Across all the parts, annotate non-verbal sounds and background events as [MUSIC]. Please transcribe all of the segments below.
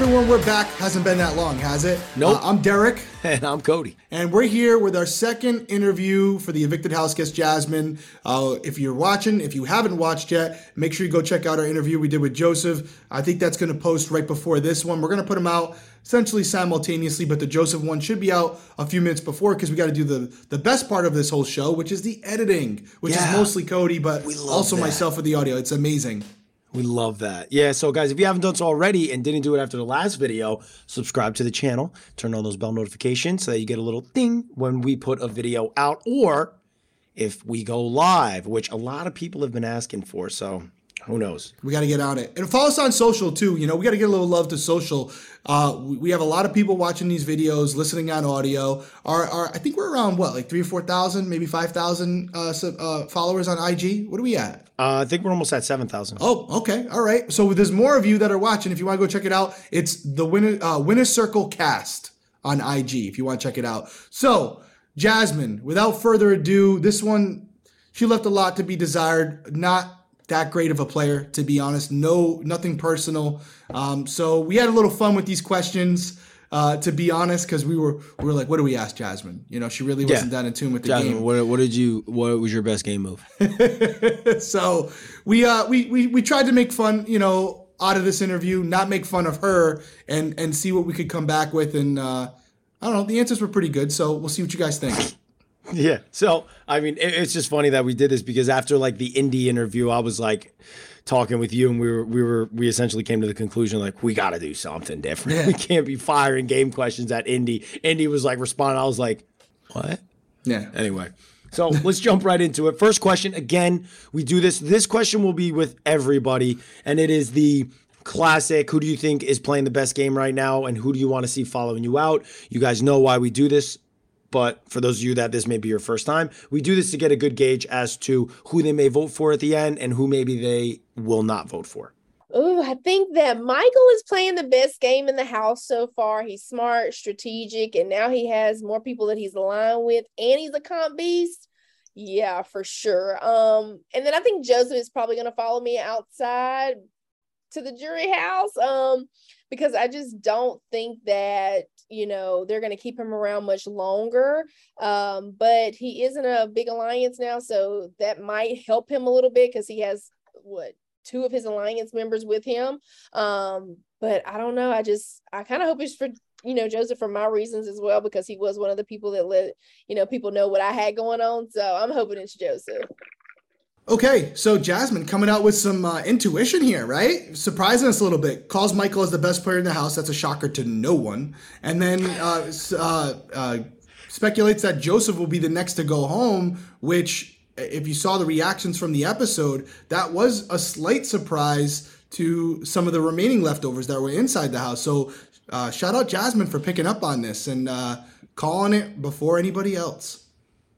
Everyone, we're back. Hasn't been that long, has it? Nope. Uh, I'm Derrick, [LAUGHS] And I'm Cody. and we're here with our second interview for the Evicted House guest Jasmine. Uh, if you're watching, if you haven't watched yet, make sure you go check out our interview we did with Joseph. I think that's going to post right before this one. We're going to put them out essentially simultaneously, but the Joseph one should be out a few minutes before because we got to do the the best part of this whole show, which is the editing, which Yeah. is mostly Cody, but also that. myself with the audio. It's amazing. We love that. Yeah, so guys, if you haven't done so already and didn't do it after the last video, subscribe to the channel, turn on those bell notifications so that you get a little ding when we put a video out or if we go live, which a lot of people have been asking for. So who knows? We got to get on it. And follow us on social too. You know, we got to get a little love to social. Uh, we, we have a lot of people watching these videos, listening on audio. Our, our I think we're around what, like three or 4,000, maybe 5,000 uh, uh, followers on IG. What are we at? Uh, I think we're almost at 7,000. Oh, okay. All right. So there's more of you that are watching. If you want to go check it out, it's the Winner, uh, Winner Circle Cast on IG if you want to check it out. So, Jasmine, without further ado, this one, she left a lot to be desired. Not that great of a player, to be honest. No, nothing personal. Um, so we had a little fun with these questions. Uh, to be honest, because we were we were like, what do we ask Jasmine? You know, she really wasn't that in tune with the game. Jasmine, what, what did you, what was your best game move? [LAUGHS] so we uh we, we we tried to make fun you know out of this interview not make fun of her and and see what we could come back with and uh i don't know the answers were pretty good so we'll see what you guys think Yeah. So, I mean, it- it's just funny that we did this because after like the Indy interview, I was like talking with you and we were, we were, we essentially came to the conclusion like, we got to do something different. Yeah. [LAUGHS] We can't be firing game questions at Indy. Indy was like responding. I was like, what? yeah Anyway. So let's jump right into it. First question. Again, we do this. This question will be with everybody, and it is the classic. Who do you think is playing the best game right now, and who do you want to see following you out? You guys know why we do this. But for those of you that this may be your first time, we do this to get a good gauge as to who they may vote for at the end and who maybe they will not vote for. Oh, I think that Michael is playing the best game in the house so far. He's smart, strategic, and now he has more people that he's aligned with, and he's a comp beast. Yeah, for sure. Um, and then I think Joseph is probably gonna follow me outside to the jury house. Um, because I just don't think that you know they're gonna keep him around much longer. Um, but he is in a big alliance now, so that might help him a little bit because he has what two of his alliance members with him. Um, but I don't know. I just I kind of hope it's for you know Joseph for my reasons as well because he was one of the people that let you know people know what I had going on. So I'm hoping it's Joseph. Okay so jasmine coming out with some uh, intuition here right surprising us a little bit calls michael as the best player in the house that's a shocker to no one and then uh, uh, uh, speculates that joseph will be the next to go home which if you saw the reactions from the episode, that was a slight surprise to some of the remaining leftovers that were inside the house. So, uh, shout out Jasmine for picking up on this and uh, calling it before anybody else.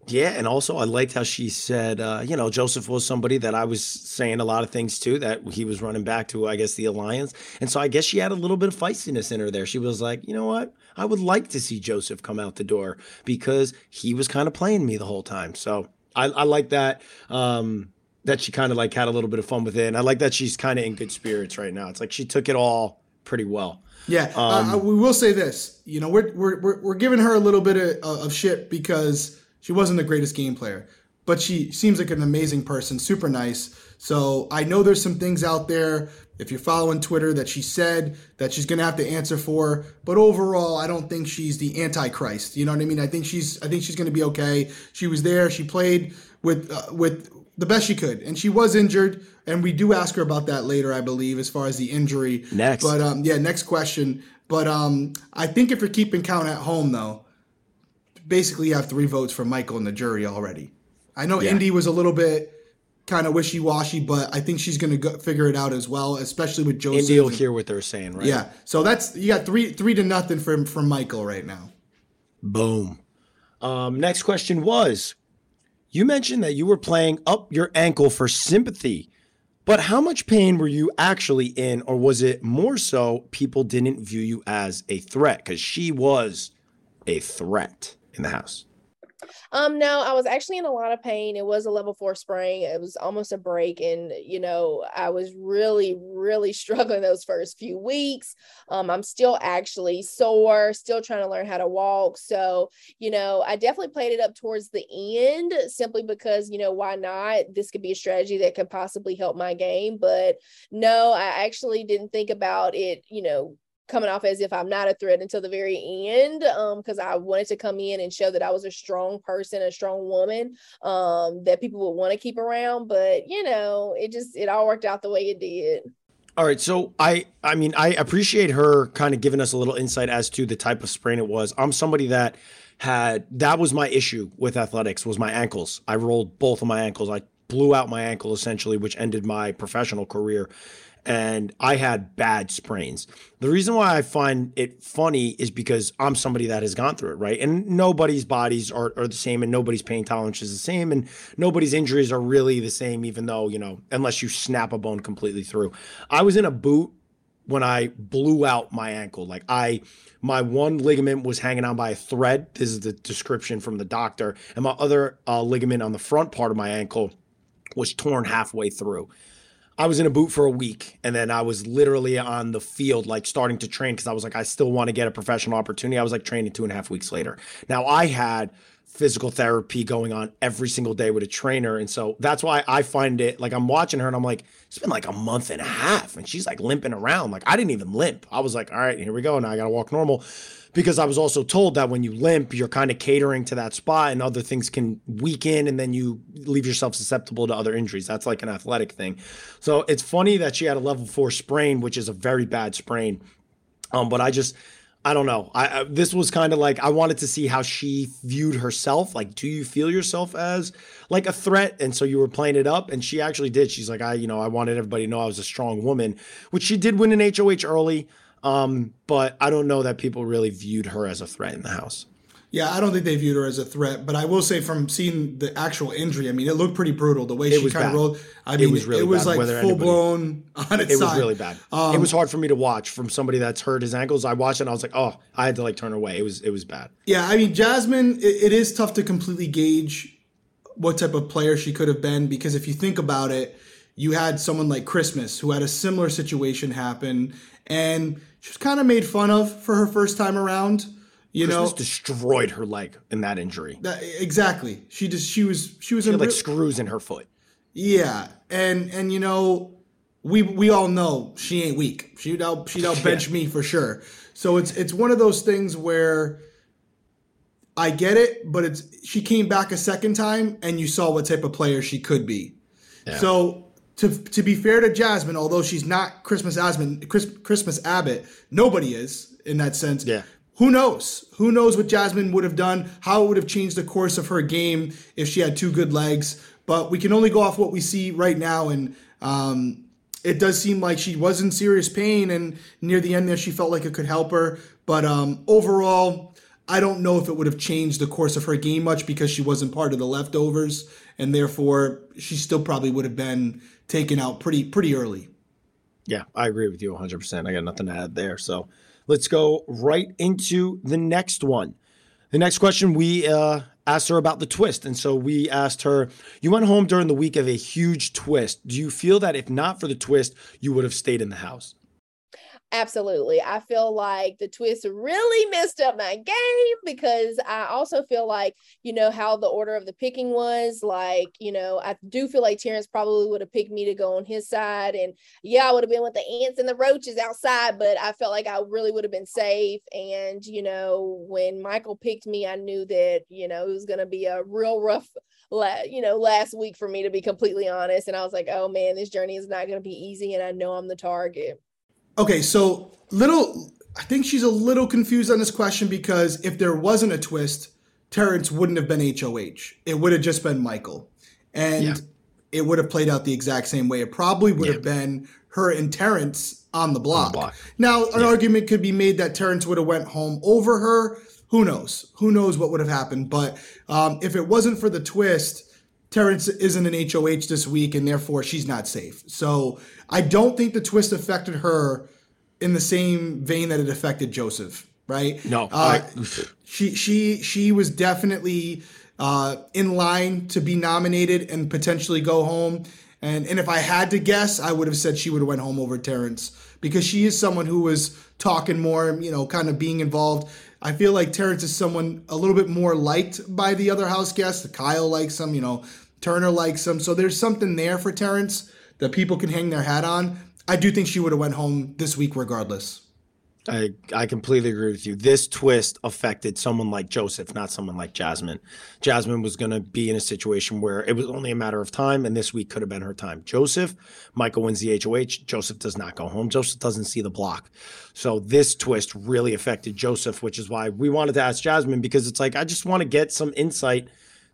Yeah, and also I liked how she said, uh, you know, Joseph was somebody that I was saying a lot of things to that he was running back to, I guess, the alliance. And so I guess she had a little bit of feistiness in her there. She was like, you know what? I would like to see Joseph come out the door because he was kind of playing me the whole time. So I, I like that. Um, that she kind of like had a little bit of fun with it. And I like that she's kind of in good spirits right now. It's like she took it all pretty well. Yeah, uh, we will say this. You know, we're, we're, we're, we're giving her a little bit of, of shit because she wasn't the greatest game player, but she seems like an amazing person, super nice. So I know there's some things out there, if you're following Twitter, that she said that she's gonna have to answer for. But overall, I don't think she's the antichrist. You know what I mean? I think she's I think she's gonna be okay. She was there. She played with uh, with the best she could, and she was injured. And we do ask her about that later, I believe, as far as the injury. Next. But um, yeah, next question. But um, I think if you're keeping count at home, though, basically you have three votes for Michael in the jury already. I know Yeah. Indy was a little bit kind of wishy washy, but I think she's going to figure it out as well, especially with Joseph. Indy will and- hear what they're saying, right? Yeah. So that's you got three three to nothing from from Michael right now. Boom. Um, next question was You mentioned that you were playing up your ankle for sympathy, but how much pain were you actually in, or was it more so people didn't view you as a threat? Because she was a threat in the house. Um, no, I was actually in a lot of pain. It was a level four sprain. It was almost a break. And, you know, I was really, really [LAUGHS] struggling those first few weeks. Um, I'm still actually sore, still trying to learn how to walk. So, you know, I definitely played it up towards the end simply because, you know, why not? This could be a strategy that could possibly help my game. But no, I actually didn't think about it, you know, coming off as if I'm not a threat until the very end um because I wanted to come in and show that I was a strong person, a strong woman um that people would want to keep around, but you know, it just it all worked out the way it did. All right, so I I mean I appreciate her kind of giving us a little insight as to the type of sprain it was. I'm somebody that had that was my issue with athletics was my ankles. I rolled both of my ankles. I blew out my ankle essentially, which ended my professional career and I had bad sprains. The reason why I find it funny is because I'm somebody that has gone through it, right? And nobody's bodies are, are the same, and nobody's pain tolerance is the same, and nobody's injuries are really the same, even though, you know, unless you snap a bone completely through. I was in a boot when I blew out my ankle. Like I, my one ligament was hanging on by a thread. This is the description from the doctor, and my other uh, ligament on the front part of my ankle was torn halfway through. I was in a boot for a week and then I was literally on the field, like starting to train because I was like, I still want to get a professional opportunity. I was like training two and a half weeks later. Now I had physical therapy going on every single day with a trainer. And so that's why I find it like I'm watching her and I'm like, it's been like a month and a half and she's like limping around. Like I didn't even limp. I was like, all right, here we go. Now I got to walk normal because I was also told that when you limp, you're kind of catering to that spot and other things can weaken and then you leave yourself susceptible to other injuries. That's like an athletic thing. So it's funny that she had a level four sprain, which is a very bad sprain. Um, but I just, I don't know. I, I this was kind of like I wanted to see how she viewed herself. Like, do you feel yourself as like a threat? And so you were playing it up, and she actually did. She's like, I, you know, I wanted everybody to know I was a strong woman, which she did win an HOH early. Um, but I don't know that people really viewed her as a threat in the house. Yeah, I don't think they viewed her as a threat, but I will say from seeing the actual injury, I mean, it looked pretty brutal the way it she kind of rolled. I mean, it was, really it was like full blown on its It side. was really bad. Um, it was hard for me to watch from somebody that's hurt his ankles. I watched it and I was like, oh, I had to like turn away. It was it was bad. Yeah, I mean, Jasmine, it, it is tough to completely gauge what type of player she could have been because if you think about it, you had someone like Christmas who had a similar situation happen and she was kind of made fun of for her first time around. You Christmas know, destroyed her leg in that injury. That, exactly. She just she was she was she had like screws in her foot. Yeah, and and you know, we we all know she ain't weak. She'd out she'd out bench yeah. me for sure. So it's it's one of those things where I get it, but it's she came back a second time and you saw what type of player she could be. Yeah. So to to be fair to Jasmine, although she's not Christmas Asmon, Chris, Christmas Abbott, nobody is in that sense. Yeah. Who knows? Who knows what Jasmine would have done? How it would have changed the course of her game if she had two good legs. But we can only go off what we see right now, and um, it does seem like she was in serious pain, and near the end there, she felt like it could help her. But um, overall, I don't know if it would have changed the course of her game much because she wasn't part of the leftovers, and therefore she still probably would have been taken out pretty pretty early. Yeah, I agree with you 100%. I got nothing to add there. So let's go right into the next one. The next question we uh, asked her about the twist. And so we asked her, You went home during the week of a huge twist. Do you feel that if not for the twist, you would have stayed in the house? Absolutely. I feel like the twist really messed up my game because I also feel like, you know, how the order of the picking was. Like, you know, I do feel like Terrance probably would have picked me to go on his side. And yeah, I would have been with the ants and the roaches outside, but I felt like I really would have been safe. And, you know, when Michael picked me, I knew that, you know, it was going to be a real rough you know last week for me to be completely honest and i was like oh man this journey is not going to be easy and i know i'm the target Okay, so little, I think she's a little confused on this question because if there wasn't a twist, Terrance wouldn't have been HOH. It would have just been Michael. And yeah. it would have played out the exact same way. It probably would yeah. have been her and Terrance on the block. On the block. Now, an yeah. argument could be made that Terrance would have went home over her. Who knows? Who knows what would have happened? But um, if it wasn't for the twist, Terrance isn't an HOH this week, and therefore she's not safe. So I don't think the twist affected her in the same vein that it affected Joseph. Right? No. Uh, I... she she she was definitely uh, in line to be nominated and potentially go home. And and if I had to guess, I would have said she would have went home over Terrance because she is someone who was talking more, you know, kind of being involved. I feel like Terrance is someone a little bit more liked by the other house guests. Kyle likes him, you know, Turner likes him. So there's something there for Terrance that people can hang their hat on. I do think she would have went home this week regardless. I I completely agree with you. This twist affected someone like Joseph, not someone like Jasmine. Jasmine was going to be in a situation where it was only a matter of time, and this week could have been her time. Joseph, Michael wins the HOH. Joseph does not go home. Joseph doesn't see the block. So this twist really affected Joseph, which is why we wanted to ask Jasmine because it's like I just want to get some insight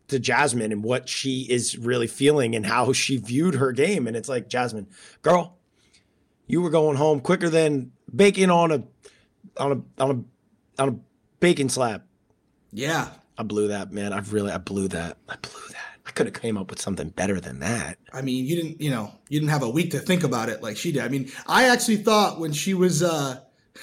to Jasmine and what she is really feeling and how she viewed her game. And it's like Jasmine, girl, you were going home quicker than bacon on a on a on a on a bacon slab. Yeah. I blew that, man. I really I blew that. I blew that. I could have came up with something better than that. I mean, you didn't, you know, you didn't have a week to think about it like she did. I mean, I actually thought when she was uh [LAUGHS]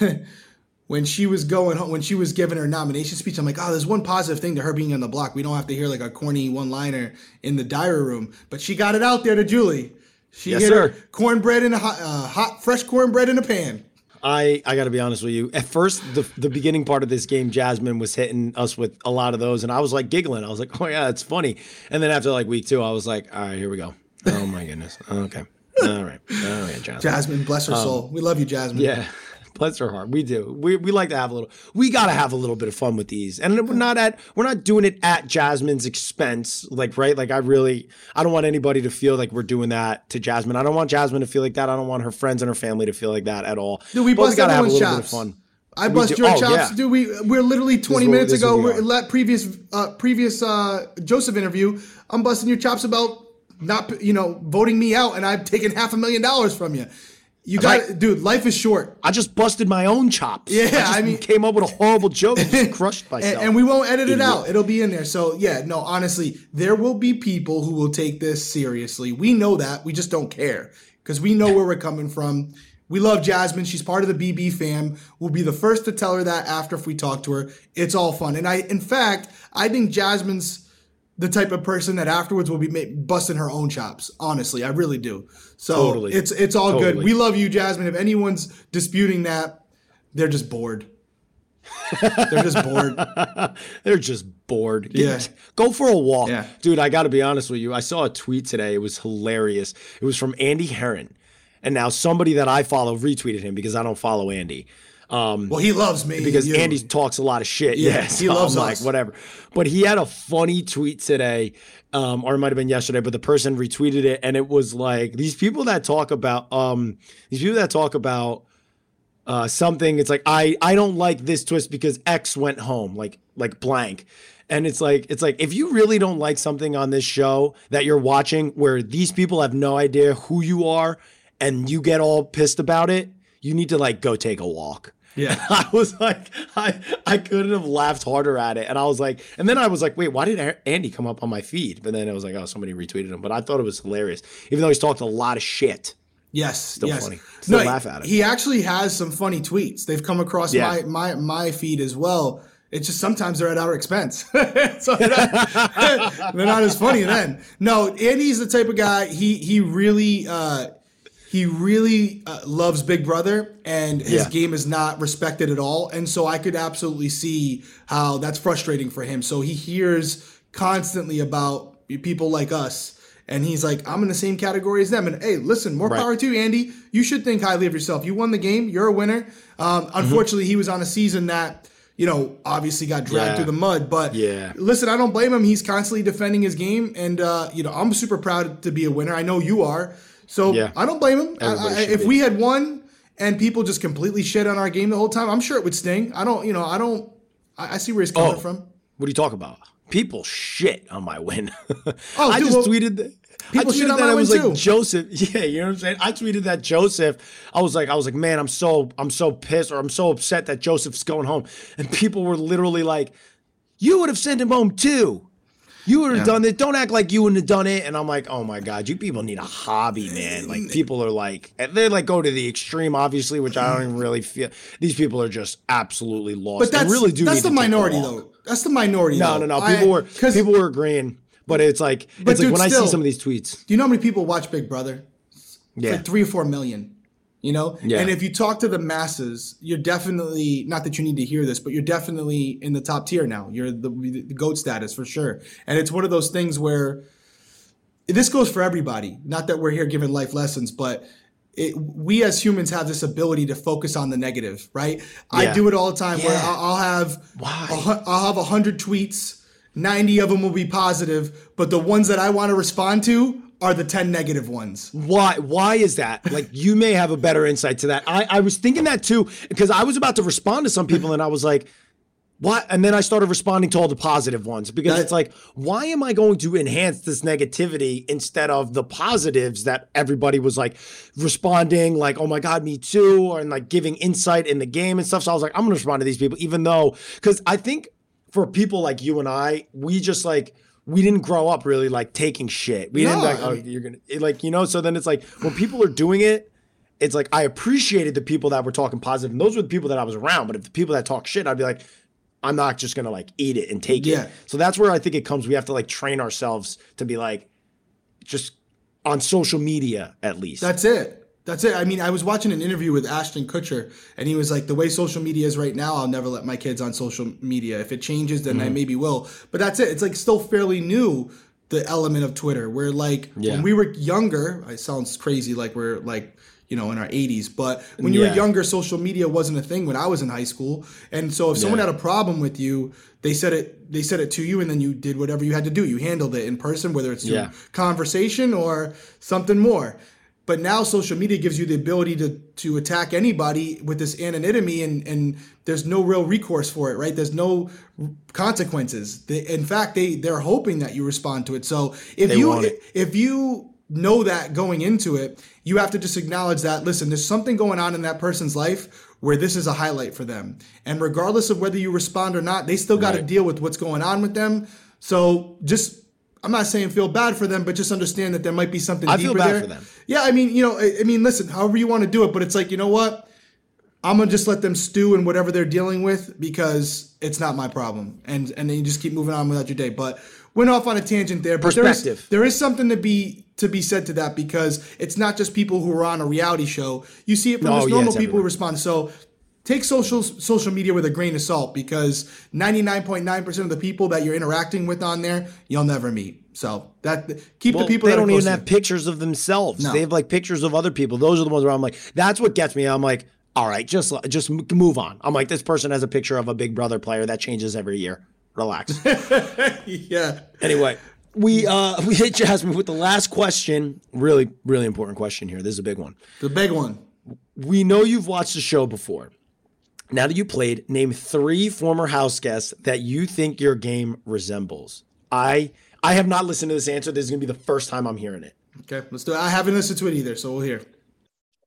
when she was going home, when she was giving her nomination speech, I'm like, oh, there's one positive thing to her being on the block. We don't have to hear like a corny one-liner in the diary room, but she got it out there to Julie. She Yes, hit sir. her cornbread in a hot, uh, hot, fresh cornbread in a pan. I I got to be honest with you. At first, the the beginning part of this game, Jasmine was hitting us with a lot of those, and I was like giggling. I was like, [LAUGHS] "Oh yeah, it's funny." And then after like week two, I was like, "All right, here we go." Oh my goodness. Okay. All right. All right, Jasmine. Jasmine, bless her soul. We love you, Jasmine. Um, Yeah. Bless her heart. We do. We, we like to have a little. We got to have a little bit of fun with these, and we're not at. We're not doing it at Jasmine's expense. Like right. Like I really. I don't want anybody to feel like we're doing that to Jasmine. I don't want Jasmine to feel like that. I don't want her friends and her family to feel like that at all. Dude, we But bust gotta have a little chops. bit of fun. I We bust do- your oh, chops, yeah. dude. We we're literally 20 what- minutes ago. we We're, let previous uh, previous uh, Joseph interview. I'm busting your chops about not you know voting me out, and I've taken half a million dollars from you. You got, dude. Life is short, I just busted my own chops. Yeah, I, I mean- came up with a horrible joke and just [LAUGHS] crushed myself. and we won't edit it out. It'll be in there. So yeah, no, honestly, there will be people who will take this seriously. We know that. We just don't care because we know where we're coming from. We love Jasmine. She's part of the BB fam. We'll be the first to tell her that after if we talk to her. It's all fun. And I, in fact, I think Jasmine's the type of person that afterwards will be busting her own chops. Honestly, I really do. So Totally. it's it's all good. We love you, Jasmine. If anyone's disputing that, they're just bored. [LAUGHS] they're just bored. [LAUGHS] They're just bored. Yeah. Go for a walk. Yeah. Dude, I got to be honest with you. I saw a tweet today. It was hilarious. It was from Andy Herren. And now somebody that I follow retweeted him because I don't follow Andy. Um, Well, he loves me. because you. Andy talks a lot of shit. Yeah, [LAUGHS] Yeah, he loves like whatever. But he had a funny tweet today, um, or it might have been yesterday. But the person retweeted it, and it was like these people that talk about um, these people that talk about uh, something. It's like I I don't like this twist because X went home, like like blank. And it's like it's like if you really don't like something on this show that you're watching where these people have no idea who you are and you get all pissed about it, you need to like go take a walk. Yeah. [LAUGHS] I was like, I I couldn't have laughed harder at it, and I was like, and then I was like, wait, why did Andy come up on my feed? But then I was like, oh, somebody retweeted him. But I thought it was hilarious, even though he's talked a lot of shit. Yes, Still yes. funny. Still laugh he- at it. He actually has some funny tweets. They've come across Yeah. my my my feed as well. It's just sometimes they're at our expense, [LAUGHS] so they're not, [LAUGHS] they're not as funny then. No, Andy's the type of guy. He he really uh, he really uh, loves Big Brother, and his Yeah. game is not respected at all. And so I could absolutely see how that's frustrating for him. So he hears constantly about people like us. And he's like, I'm in the same category as them. And hey, listen, more Right. power to you, Andy. You should think highly of yourself. You won the game. You're a winner. Um, unfortunately, he was on a season that, you know, obviously got dragged Yeah. through the mud. But Yeah. listen, I don't blame him. He's constantly defending his game. And, uh, you know, I'm super proud to be a winner. I know you are. So Yeah. I don't blame him. I- I- if be. we had won and people just completely shit on our game the whole time, I'm sure it would sting. I don't, you know, I don't, I, I see where he's coming Oh. from. What are you talking about? People shit on my win. [LAUGHS] Oh, I dude, just well, tweeted that. I people shit tweeted on that I was like too. Joseph. [LAUGHS] Yeah, you know what I'm saying. I tweeted that Joseph. I was like, I was like, man, I'm so, I'm so pissed or I'm so upset that Joseph's going home. And people were literally like, you would have sent him home too. You would have Yeah. done it. Don't act like you wouldn't have done it. And I'm like, oh my god, you people need a hobby, man. Like mm-hmm. people are like, they like go to the extreme, obviously, which I don't even really feel. These people are just absolutely lost. But that's and really do. that's need the to minority though. That's the minority. No, though. no, no. I- People were 'cause people were agreeing, but it's like But it's like dude, when I still- see some of these tweets. Do you know how many people watch Big Brother? It's Yeah. like three or four million. You know? Yeah. And if you talk to the masses, you're definitely not that you need to hear this, but you're definitely in the top tier now. You're the, the goat status for sure. And it's one of those things where this goes for everybody. Not that we're here giving life lessons, but it, we as humans have this ability to focus on the negative, right? I do it all the time where Yeah. I'll, I'll have Why? hu- I'll have a hundred tweets, ninety of them will be positive, but the ones that I want to respond to are the ten negative ones. Why? Why is that? Like, you may have a better insight to that. I, I was thinking that too because I was about to respond to some people and I was like, "What?" And then I started responding to all the positive ones because That- it's like, why am I going to enhance this negativity instead of the positives that everybody was like responding, like, "Oh my god, me too," and like giving insight in the game and stuff. So I was like, I'm gonna respond to these people, even though because I think for people like you and I, we just like we didn't grow up really like taking shit. We didn't like, oh, you're gonna it, like you know. So then it's like when people are doing it, it's like I appreciated the people that were talking positive, and those were the people that I was around. But if the people that talk shit, I'd be like, I'm not just gonna like eat it and take Yeah. it. So that's where I think it comes. We have to like train ourselves to be like, just on social media at least. That's it. That's it. I mean, I was watching an interview with Ashton Kutcher, and he was like, "The way social media is right now, I'll never let my kids on social media. If it changes, then Mm-hmm. I maybe will." But that's it. It's like still fairly new. The element of Twitter, where like Yeah. when we were younger, it sounds crazy, like we're like you know in our 80s, but when you Yeah. were younger, social media wasn't a thing when I was in high school. And so if someone Yeah. had a problem with you, they said it. They said it to you, and then you did whatever you had to do. You handled it in person, whether it's Yeah. conversation or something more. But now social media gives you the ability to to attack anybody with this anonymity, and and there's no real recourse for it, right? There's no consequences. They, in fact, they they're hoping that you respond to it. So if They you if you know that going into it, you have to just acknowledge that. Listen, there's something going on in that person's life where this is a highlight for them, and regardless of whether you respond or not, they still got to Right. deal with what's going on with them. So just. I'm not saying feel bad for them, but just understand that there might be something I deeper feel bad there. for them. Yeah, I mean, you know, I, I mean, listen, however you want to do it, but it's like, you know what? I'm gonna just let them stew in whatever they're dealing with because it's not my problem, and and then you just keep moving on without your day. But went off on a tangent there. But Perspective. there is something to be to be said to that because it's not just people who are on a reality show. You see it from Oh, yeah, normal it's people who respond. So take social social media with a grain of salt because 99.9% of the people that you're interacting with on there, you'll never meet. So that keep Well, the people they that don't even have pictures of themselves. No. They have like pictures of other people. Those are the ones where I'm like, that's what gets me. I'm like, all right, just just move on. I'm like, this person has a picture of a Big Brother player that changes every year. Relax. [LAUGHS] yeah. anyway, we uh [LAUGHS] we hit Jasmine with the last question. Really, really important question here. This is a big one. The big one. We know you've watched the show before. Now that you played, name three former house guests that you think your game resembles. I I have not listened to this answer. This is gonna be the first time I'm hearing it. Okay, let's do it. I haven't listened to it either, so we'll hear.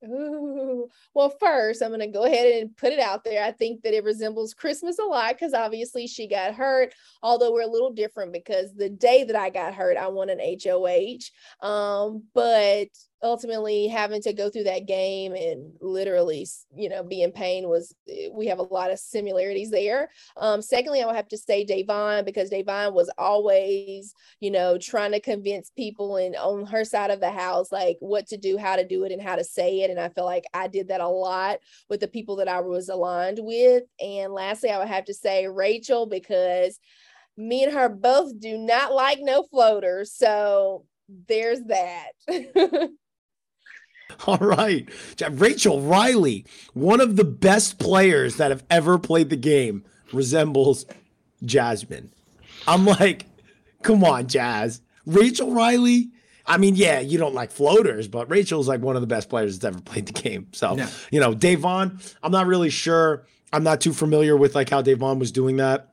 Ooh. Well, first, I'm going to go ahead and put it out there. I think that it resembles Christmas a lot because obviously she got hurt, although we're a little different because the day that I got hurt, I won an HOH. Um, but ultimately, having to go through that game and literally, you know, be in pain was, eh, we have a lot of similarities there. Um, secondly, I would have to say Da'Vonne because Da'Vonne was always, you know, trying to convince people and on her side of the house, like what to do, how to do it, and how to say it. And I feel like I did that a lot with the people that I was aligned with. And lastly, I would have to say Rachel because me and her both do not like no floaters. So there's that. [LAUGHS] [LAUGHS] All right. Rachel Reilly, one of the best players that have ever played the game, resembles Jasmine. I'm like, come on, Jazz. Rachel Reilly. I mean, yeah, you don't like floaters, but Rachel's like one of the best players that's ever played the game. So, Yeah. you know, Da'Vonne, I'm not really sure. I'm not too familiar with like how Da'Vonne was doing that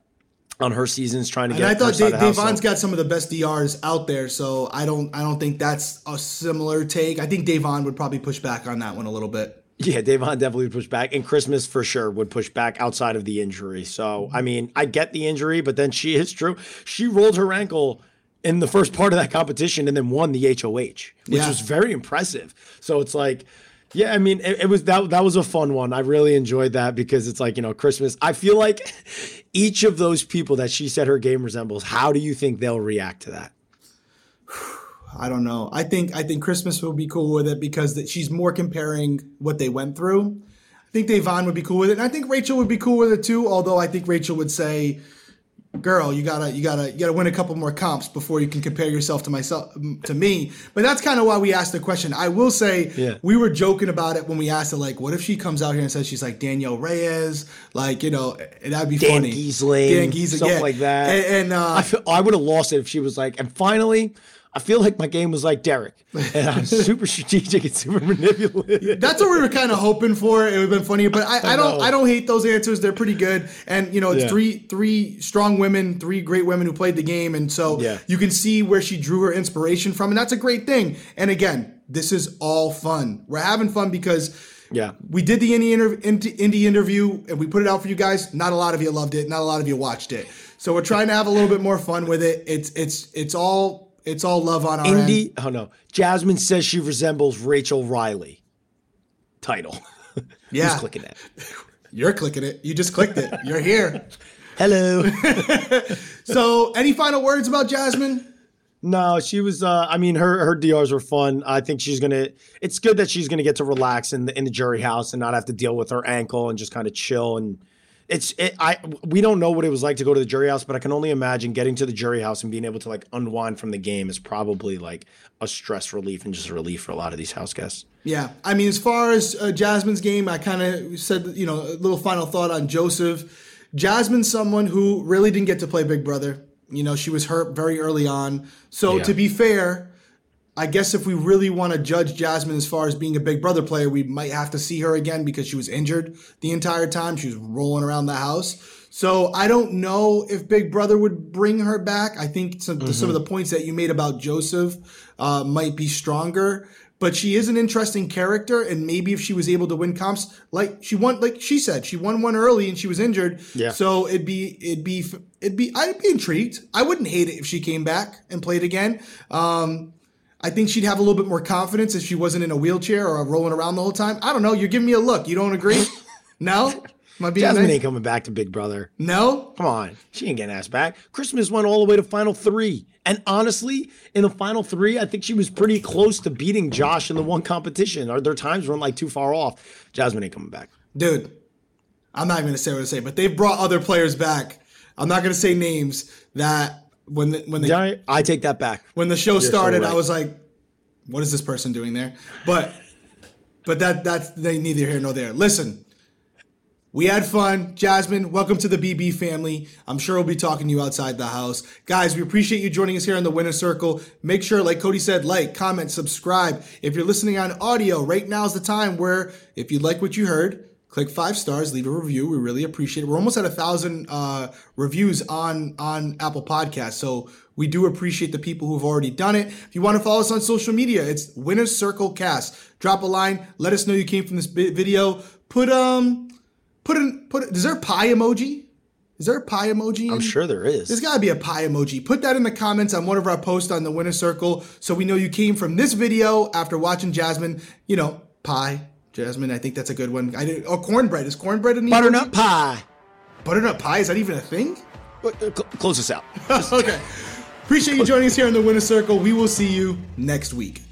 on her seasons, trying to get. And. I thought of Da'Vonne's got some of the best DRs out there, so I don't I don't think that's a similar take. I think Da'Vonne would probably push back on that one a little bit. Yeah, Da'Vonne definitely would push back, and Christmas for sure would push back outside of the injury. So, I mean, I get the injury, but then she [LAUGHS] is true. She rolled her ankle in the first part of that competition and then won the HOH, which Yeah. was very impressive. So it's like, yeah, I mean, it, it was that that was a fun one. I really enjoyed that because it's like you know Christmas. I feel like each of those people that she said her game resembles. How do you think they'll react to that? [SIGHS] I don't know. I think I think Christmas will be cool with it because that she's more comparing what they went through. I think Da'Vonne would be cool with it, and I think Rachel would be cool with it too. Although I think Rachel would say, "Girl, you gotta you gotta you gotta win a couple more comps before you can compare yourself to myself to me." But that's kind of why we asked the question. I will say Yeah. we were joking about it when we asked it. Like, what if she comes out here and says she's like Danielle Reyes? Like, you know, that'd be Dan funny. Gheesling, Dan Gheesling, something yeah. like that. And, and uh, I feel, I would have lost it if she was like, and finally, I feel like my game was like Derrick, and I'm [LAUGHS] super strategic and super manipulative. That's what we were kind of hoping for. It would have been funny, but I, I, [LAUGHS] don't. I don't hate those answers. They're pretty good, and you know, it's Yeah. three three strong women, three great women who played the game, and so Yeah. you can see where she drew her inspiration from, and that's a great thing. And again, this is all fun. We're having fun because Yeah. we did the Indy, inter- Indy Indy interview and we put it out for you guys. Not a lot of you loved it. Not a lot of you watched it. So we're trying to have a little bit more fun with it. It's it's it's all it's all love on our end. Indy, oh no, Jasmine says she resembles Rachel Reilly. Title. [LAUGHS] Yeah. Who's clicking that? [LAUGHS] You're clicking it. You just clicked it. You're here. [LAUGHS] Hello. So, any final words about Jasmine? No, she was. Uh, I mean, her her DRs were fun. I think she's gonna. It's good that she's gonna get to relax in the in the jury house and not have to deal with her ankle and just kind of chill. And it's. It, I we don't know what it was like to go to the jury house, but I can only imagine getting to the jury house and being able to like unwind from the game is probably like a stress relief and just a relief for a lot of these house guests. Yeah, I mean, as far as uh, Jasmine's game, I kind of said, you know, a little final thought on Joseph. Jasmine's someone who really didn't get to play Big Brother. You know, she was hurt very early on. So, Yeah. to be fair, I guess if we really want to judge Jasmine as far as being a Big Brother player, we might have to see her again because she was injured the entire time. She was rolling around the house. So I don't know if Big Brother would bring her back. I think some, some of the points that you made about Joseph uh, might be stronger. But she is an interesting character, and maybe if she was able to win comps, like she won, like she said, she won one early and she was injured. Yeah. So it'd be, it'd be, it'd be. I'd be intrigued. I wouldn't hate it if she came back and played again. Um, I think she'd have a little bit more confidence if she wasn't in a wheelchair or rolling around the whole time. I don't know. You're giving me a look. You don't agree? [LAUGHS] no? Am I being Jasmine nice? ain't coming back to Big Brother. No? Come on, she ain't getting asked back. Christmas went all the way to final three, and honestly, in the final three, I think she was pretty close to beating Josh in the one competition. Or their times weren't like too far off. Jasmine ain't coming back. Dude, I'm not even going to say what to say, but they've brought other players back. I'm not going to say names that when the, when the, Yeah, I take that back. when the show started, right. I was like, what is this person doing there? But but that that's they neither here nor there. Listen, we had fun. Jasmine, welcome to the BB family. I'm sure we'll be talking to you outside the house. Guys, we appreciate you joining us here in the Winner Circle. Make sure, like Cody said, like, comment, subscribe. If you're listening on audio, right now is the time where if you like what you heard, click five stars, leave a review. We really appreciate it. We're almost at a thousand uh, reviews on on Apple Podcasts, so we do appreciate the people who've already done it. If you want to follow us on social media, it's Winner's Circle Cast. Drop a line. Let us know you came from this video. Put um, put in put. Is there a pie emoji? Is there a pie emoji? I'm sure there is. There's got to be a pie emoji. Put that in the comments on one of our posts on the Winner Circle so we know you came from this video after watching Jasmine. You know, pie. Jasmine, I think that's a good one. I did, oh, cornbread. Is cornbread an Butternut pie. Butternut pie? Is that even a thing? Uh, uh, cl- Close this out. [LAUGHS] okay. Appreciate you joining us here in the Winner Circle. We will see you next week.